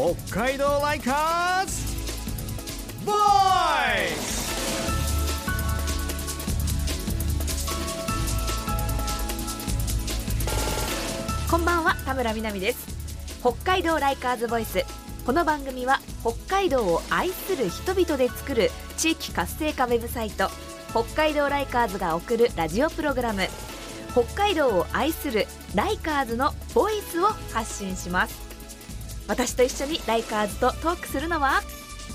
北海道ライカーズ!ボーイこんばんは田村みなみです。北海道ライカーズボイス。この番組は北海道を愛する人々で作る地域活性化ウェブサイト北海道ライカーズが送るラジオプログラム。北海道を愛するライカーズのボイスを発信します。私と一緒にライカーズとトークするのは？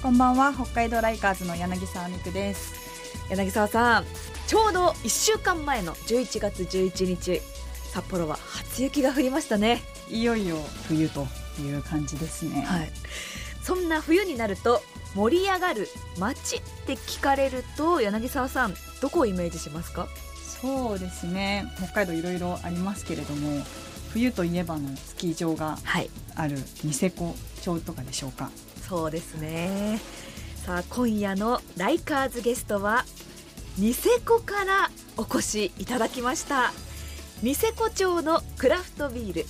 こんばんは北海道ライカーズの柳沢美久です。柳沢さんちょうど1週間前の11月11日札幌は初雪が降りましたね。いよいよ冬という感じですね。はい。そんな冬になると盛り上がる街って聞かれると柳沢さんどこをイメージしますか？そうですね。北海道いろいろありますけれども冬といえばのスキー場がはい。あるニセコ町とかでしょうか？そうですね。さあ今夜のライカーズゲストはニセコからお越しいただきました。ニセコ町のクラフトビール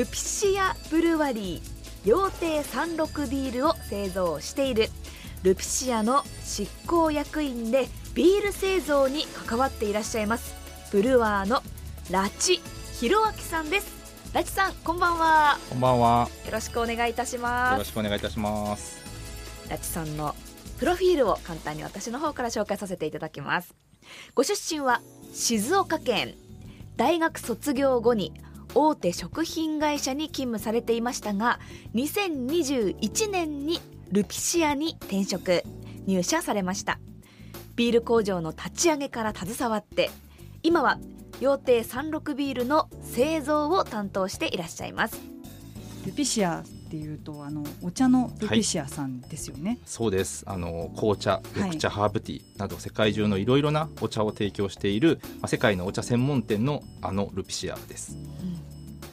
ルピシアブルワリー羊蹄三六ビールを製造しているルピシアの執行役員でビール製造に関わっていらっしゃいますブルワーのラチヒロアキさんです。ラチさんこんばんは。こんばんは。よろしくお願いいたしよます。ろしくお願いいたします。ラチさんのプロフィールを簡単に私の方から紹介させていただきます。ご出身は静岡県。大学卒業後に大手食品会社に勤務されていましたが2021年にルピシアに転職。入社されました。ビール工場の立ち上げから携わって今は羊蹄三六ビールの製造を担当していらっしゃいますルピシアっていうとあのお茶のルピシアさんですよね、そうです。あの紅茶、い緑茶、ハーブティーなど世界中のいろいろなお茶を提供している、まあ、世界のお茶専門店のあのルピシアです。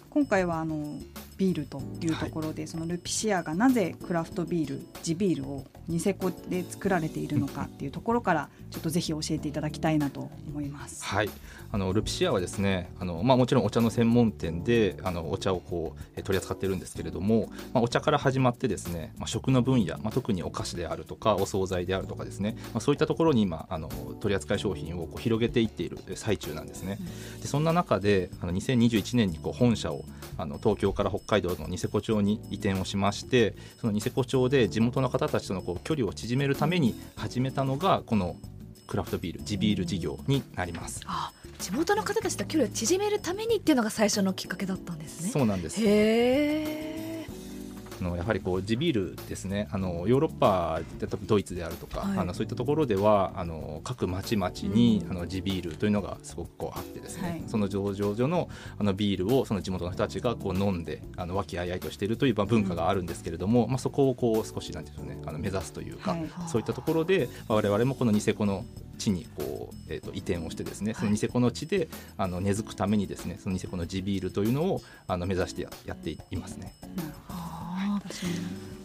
今回はあのビールというところで、そのルピシアがなぜクラフトビール地ビールをニセコで作られているのかっていうところからちょっとぜひ教えていただきたいなと思います。はい。あのルピシアはですね、あのまあもちろんお茶の専門店であのお茶をこうえ取り扱っているんですけれども、まあお茶から始まってですね、まあ食の分野、まあ特にお菓子であるとかお惣菜であるとかですね、まあそういったところに今あの取り扱い商品をこう広げていっている最中なんですね。でそんな中であの2021年にこう本社をあの東京から北海道のニセコ町に移転をしましてそのニセコ町で地元の方たちとのこう距離を縮めるために始めたのがこのクラフトビール地ビール事業になります。あ地元の方たちと距離を縮めるためにっていうのが最初のきっかけだったんですね。そうなんです。へえあのやはりこう地ビールですね。あのヨーロッパで例えばドイツであるとか、はい。あのそういったところではあの各町々に、あの地ビールというのがすごくこうあってですね、はい。その醸造所のあのビールをその地元の人たちがこう飲んであの和気あいあいとしているというまあ文化があるんですけれども、まあ、そこをこう少しなんていうんでしょうねあの目指すというか、はい。そういったところで、まあ我々もこのニセコの地にこう、えー、と移転をしてですね、そのニセコの地であの根付くためにですねそのニセコの地ビールというのをあの目指してややっていますね。なるほど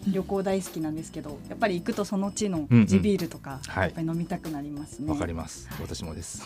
旅行大好きなんですけどやっぱり行くとその地のうんうん地ビールとか、はいやっぱり飲みたくなりますね。わかります。私もです。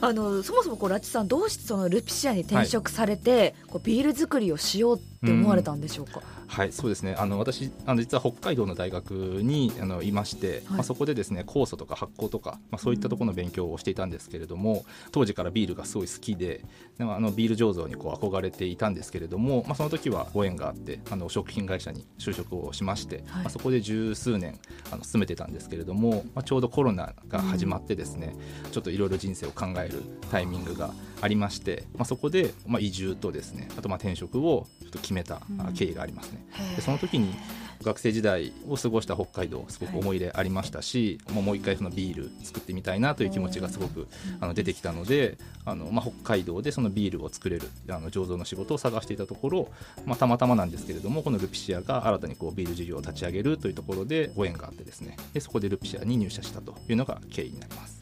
あのそもそもこうラチさんどうしてそのルピシアに転職されて、こうビール作りをしようって思われたんでしょうか、はい、そうですね。あの私あの実は北海道の大学にあのいまして、まあそこでですね酵素とか発酵とか、まあそういったところの勉強をしていたんですけれども、当時からビールがすごい好きで、でもあのビール醸造にこう憧れていたんですけれども、まあその時はご縁があって、あの食品会社に就職をしまして、はいまあそこで十数年あの勤めてたんですけれども、まあちょうどコロナが始まってですね、ちょっといろいろ人生を考えるタイミングがありまして、まあそこでまあ移住とですね、あとまあ転職をちょっと決めたあ経緯がありますね。でその時に学生時代を過ごした北海道すごく思い入れありましたし、もうもう一回そのビール作ってみたいなという気持ちがすごくあの出てきたのであの、まあ、北海道でそのビールを作れるあの醸造の仕事を探していたところ、まあ、たまたまなんですけれどもこのルピシアが新たにこうビール事業を立ち上げるというところでご縁があってですね。でそこでルピシアに入社したというのが経緯になります。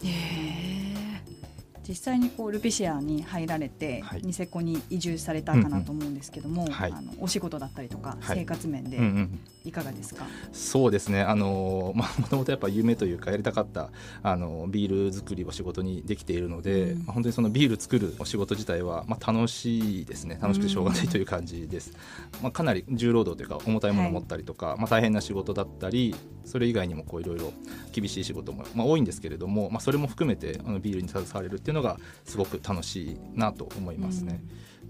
実際にこうルピシアに入られて、はい。ニセコに移住されたかなと思うんですけども、はい。あのお仕事だったりとか、はい。生活面でうんうんいかがですか、そうですね、あのまあ、もともとやっぱ夢というか、やりたかったあのビール作りを仕事にできているので、うん。まあ本当にそのビール作るお仕事自体は、まあ、楽しいですね、楽しくてしょうがないという感じです。まあ、かなり重労働というか、重たいものを持ったりとか、まあ、大変な仕事だったり、それ以外にもこういろいろ厳しい仕事も、まあ、多いんですけれども、まあ、それも含めてあのビールに携われるっていうのが、すごく楽しいなと思いますね。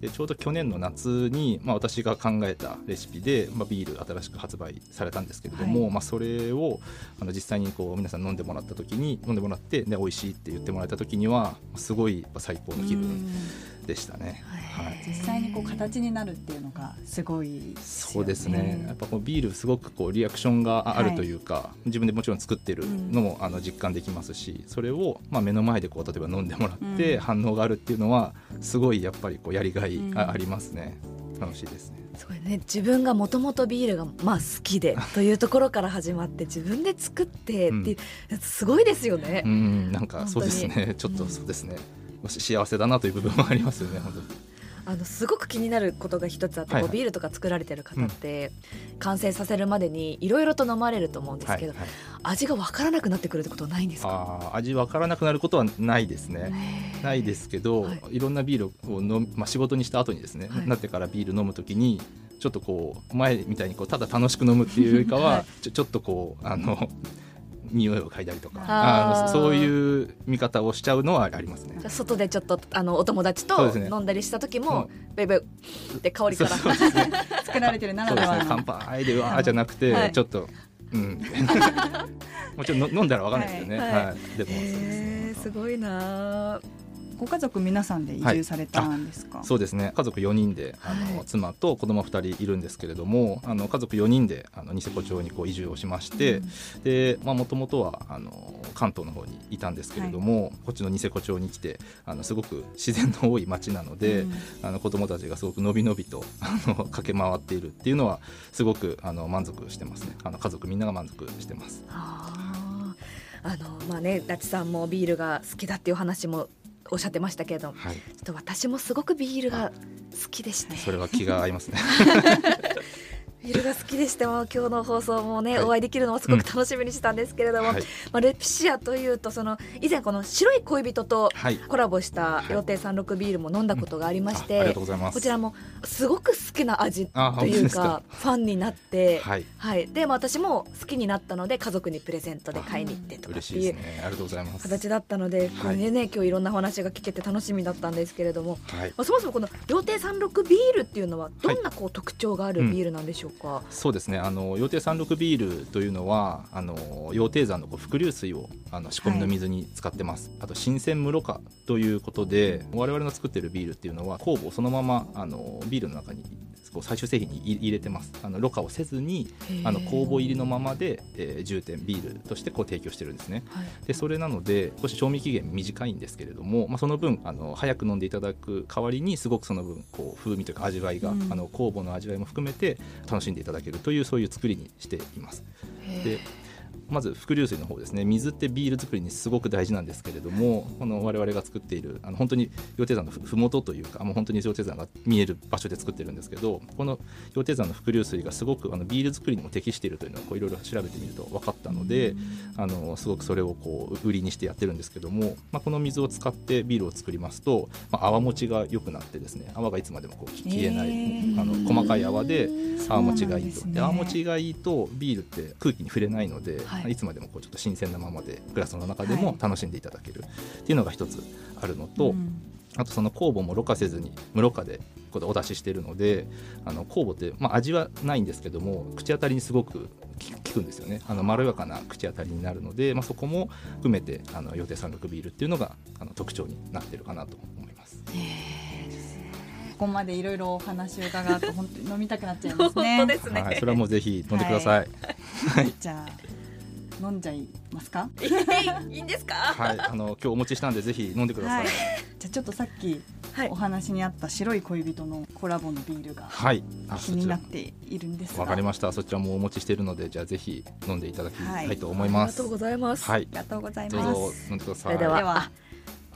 でちょうど去年の夏に、まあ、私が考えたレシピで、まあ、ビール新しく発売されたんですけれども、はい。まあ、それをあの実際にこう皆さん飲んでもらった時に飲んでもらってで美味しいって言ってもらえた時にはすごい最高の気分でしたね。はい。実際にこう形になるっていうのがすごいですよそうですね。やっぱこうビールすごくこうリアクションがあるというか、自分でもちろん作ってるのもあの実感できますしそれをまあ目の前でこう例えば飲んでもらってうん。反応があるっていうのはすごいやっぱりこうやりがいうん。あありますね。楽しいですね。すごいね。自分がもともとビールがまあ好きで というところから始まって自分で作ってってすごいですよね。う。んなんかそうですね。ちょっとうんそうですね、幸せだなという部分もありますよね本当にあのすごく気になることが一つあって、はいはい。ビールとか作られてる方って、完成させるまでにいろいろと飲まれると思うんですけど、はいはい。味がわからなくなってくるってことはないんですか？味わからなくなることはないですね。ねないですけど、はい。い、ろんなビールを飲む、まあ、仕事にした後にですね、はい。なってからビール飲むときにちょっとこう前みたいにこうただ楽しく飲むっていうよりかは、はい。ちょちょっとこうあの匂いを嗅いだりとか。あのそういう見方をしちゃうのはありますね。外でちょっとあのお友達と飲んだりした時も、ベイベイって香りからそうそうですね。作られてるなそうですね。らではの乾杯でうわーじゃなくて、はい。ちょっとうん。もちろんの飲んだらわかんないですけどね、はい。はい。でもそうですへーすごいなご家族皆さんで移住されたんですか、そうですね。家族4人であの、はい。妻と子供2人いるんですけれどもあの家族4人であのニセコ町にこう移住をしましてでもともとはあの関東の方にいたんですけれども、こっちのニセコ町に来てあのすごく自然の多い町なので、うん。あの子供たちがすごくのびのびとあの駆け回っているっていうのはすごくあの満足してますね。あの家族みんなが満足してます。あのまあねラチさんもビールが好きだっていう話もおっしゃってましたけれどもはい、ちょっと私もすごくビールが好きでしてそれは気が合いますね。ビールが好きでしても今日の放送もね、はい。お会いできるのをすごく楽しみにしたんですけれども、はい、まあ、レピシアというとその以前この白い恋人とはい、コラボしたはい。料亭三六ビールも飲んだことがありまして、がとうございます。こちらもすごく好きな味あというかファンになって、はい、はい、で、まあ私も好きになったので家族にプレゼントで買いに行ってとか嬉っていう。形だったので、これでね今日いろんなお話が聞けて楽しみだったんですけれども、はい。まあ、そもそもこの料亭三六ビールっていうのはどんなこう特徴があるうんビールなんでしょうか、そうですね。あの羊蹄山麓ビールというのはあの羊蹄山のこう伏流水をあの仕込みの水に使ってます、あと新鮮無ろ過ということで我々の作ってるビールっていうのは酵母をそのままあのビールの中にこう最終製品に入入れてます。あのろ過をせずにあの酵母入りのままで、えー重点ビールとしてこう提供してるんですね。はい。でそれなので少し賞味期限短いんですけれども、まあ、その分あの早く飲んでいただく代わりにすごくその分こう風味というか味わいが、うん。あの酵母の味わいも含めて楽しんでいただけるというそういう作りにしています。でまず伏流水の方ですね。水ってビール作りにすごく大事なんですけれどもこの我々が作っているあの本当に羊蹄山のふ麓というかもう本当に羊蹄山が見える場所で作ってるんですけどこの羊蹄山の伏流水がすごくあのビール作りにも適しているというのをこういろいろ調べてみると分かったので、あのすごくそれをこう売りにしてやってるんですけども、まあ、この水を使ってビールを作りますと、まあ、泡持ちが良くなってですね泡がいつまでもこう消えない、へーあの細かい泡で泡持ちがいいとね。で泡持ちがいいとビールって空気に触れないので、はい。い、つまでもこうちょっと新鮮なままでグラスの中ではい。も楽しんでいただけるっていうのが一つあるのと、うん。あとその酵母もろ過せずに無ろ過でお出ししているのであの酵母って、まあ、味はないんですけども口当たりにすごく効効くんですよね。あのまろやかな口当たりになるので、まあ、そこも含めてあの予定三六ビールっていうのがあの特徴になってるかなと思います。ここまでいろいろお話を伺うと本当に飲みたくなっちゃいますね。本当ですね、はい、それはもうぜひ飲んでください。はい、じゃあ飲んじゃいますか？いいんですか？はい、あの今日お持ちしたんでぜひ飲んでください。はい。じゃあちょっとさっきはいお話にあった白い恋人のコラボのビールがはい、あ気になっているんですが。わかりました。そちらもお持ちしているので、じゃあぜひ飲んでいただきたいと思います。ありがとうございます、はい。あり、がとうございどうますぞ飲んでください。それではでは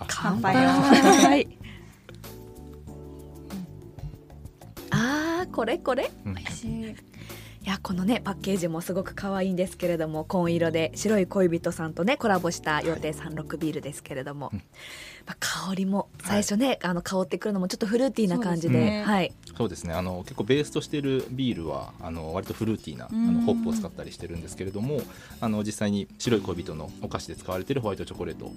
乾杯。はいこれこれ。うん。美味しい。いやこのねパッケージもすごく可愛いんですけれども紺色で白い恋人さんとねコラボした羊蹄36ビールですけれども、うんまあ、香りも最初ね、あの香ってくるのもちょっとフルーティーな感じでねはい。そうですね。あの結構ベースとしているビールはあの割とフルーティーなあうん。のホップを使ったりしてるんですけれどもあの実際に白い恋人のお菓子で使われているホワイトチョコレートを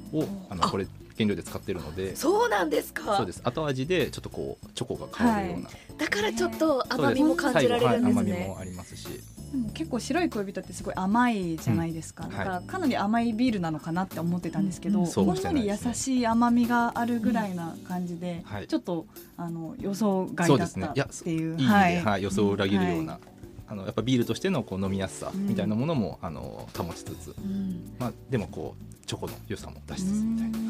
あのあ。これ原料で使ってるのでそうなんですか。そうです。後味でちょっとこうチョコが香るような、だからちょっと甘みも感じられるんです最後はい甘みねもありますしでも結構白い恋人ってすごい甘いじゃないですか、うんだからかなり甘いビールなのかなって思ってたんですけど、うん。そうほんのり優しい甘みがあるぐらいな感じで、はい。ちょっとあの予想外そうだったですね。いやっていう。いい意味で、はい予想を裏切るような、はあのやっぱビールとしてのこう飲みやすさみたいなものも、あの保ちつつ、うん。まあ、でもこうチョコの良さも出しつつみたいな。い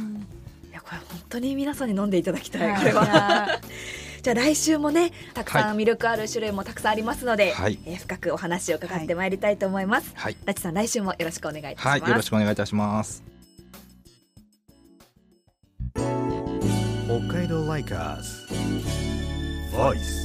やこれ本当に皆さんに飲んでいただきたい、はい。これは。はじゃあ来週もねたくさん魅力ある種類もたくさんありますので、はいえー深くお話を伺ってまいりたいと思います。はい、ラチさん来週もよろしくお願いいたします。はい、よろしくお願いいたします。北海道ライカーズ Voice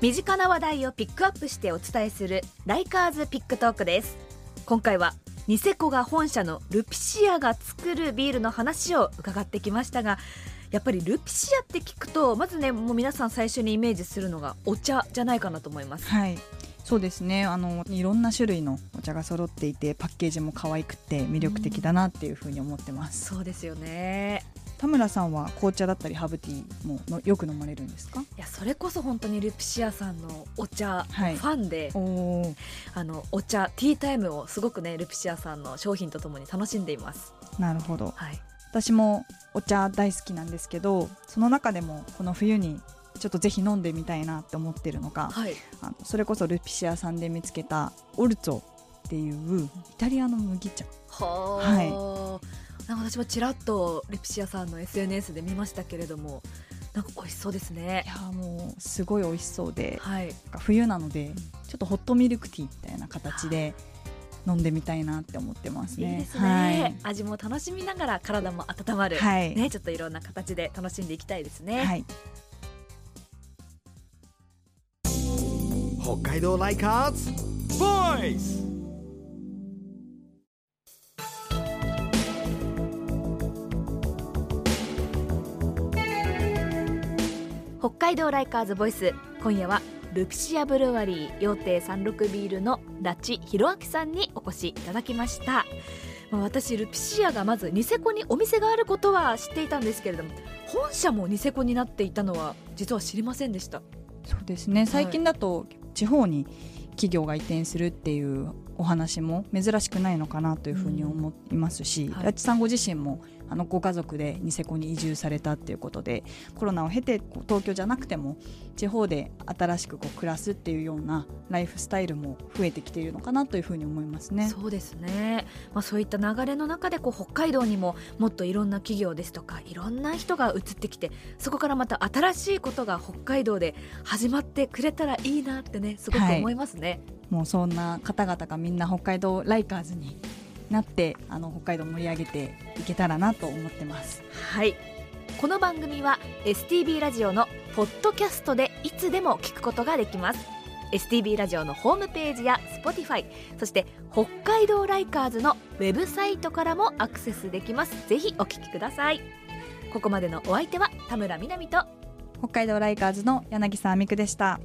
身近な話題をピックアップしてお伝えするライカーズピックトークです今回はニセコが本社のルピシアが作るビールの話を伺ってきましたがやっぱりルピシアって聞くとまずねもう皆さん最初にイメージするのがお茶じゃないかなと思います。はい。そうですね。あのいろんな種類のお茶が揃っていてパッケージも可愛くて魅力的だなっていうふうに思ってます、そうですよね田村さんは紅茶だったりハーブティーものよく飲まれるんですか？いやそれこそ本当にルピシアさんのお茶、はい。ファンでおおあのお茶ティータイムをすごくねルピシアさんの商品とともに楽しんでいます。なるほど。はい。私もお茶大好きなんですけどその中でもこの冬にちょっとぜひ飲んでみたいなって思ってるのがはい。あのそれこそルピシアさんで見つけたオルツォっていうイタリアの麦茶。ははなんか私もちらっとルピシアさんの SNS で見ましたけれどもなんか美味しそうですね。いやーもうすごい美味しそうではい。冬なのでちょっとホットミルクティーみたいな形で飲んでみたいなって思ってますね。いいですね、味も楽しみながら体も温まる、はい、ねちょっといろんな形で楽しんでいきたいですね、はい、北海道ライカーズ Voice 北海道ライカーズボイス。今夜はルピシアブルワリー羊蹄36ビールのラチヒロアキさんにお越しいただきました。私ルピシアがまずニセコにお店があることは知っていたんですけれども本社もニセコになっていたのは実は知りませんでした。そうですね。最近だと地方に企業が移転するっていうお話も珍しくないのかなというふうに思いますし、うんはいラッチさんご自身もあのご家族でニセコに移住されたっていうことでコロナを経て東京じゃなくても地方で新しくこう暮らすっていうようなライフスタイルも増えてきているのかなというふうに思いますね。そうですね、まあ、そういった流れの中でこう北海道にももっといろんな企業ですとかいろんな人が移ってきてそこからまた新しいことが北海道で始まってくれたらいいなってねすごく思いますね。もうそんな方々がみんな北海道ライカーズになってあの北海道を盛り上げていけたらなと思ってます。はいこの番組は STB ラジオのポッドキャストでいつでも聞くことができます STB ラジオのホームページや Spotify そして北海道ライカーズのウェブサイトからもアクセスできますぜひお聞きくださいここまでのお相手は田村みなみと北海道ライカーズの柳沢美久でした。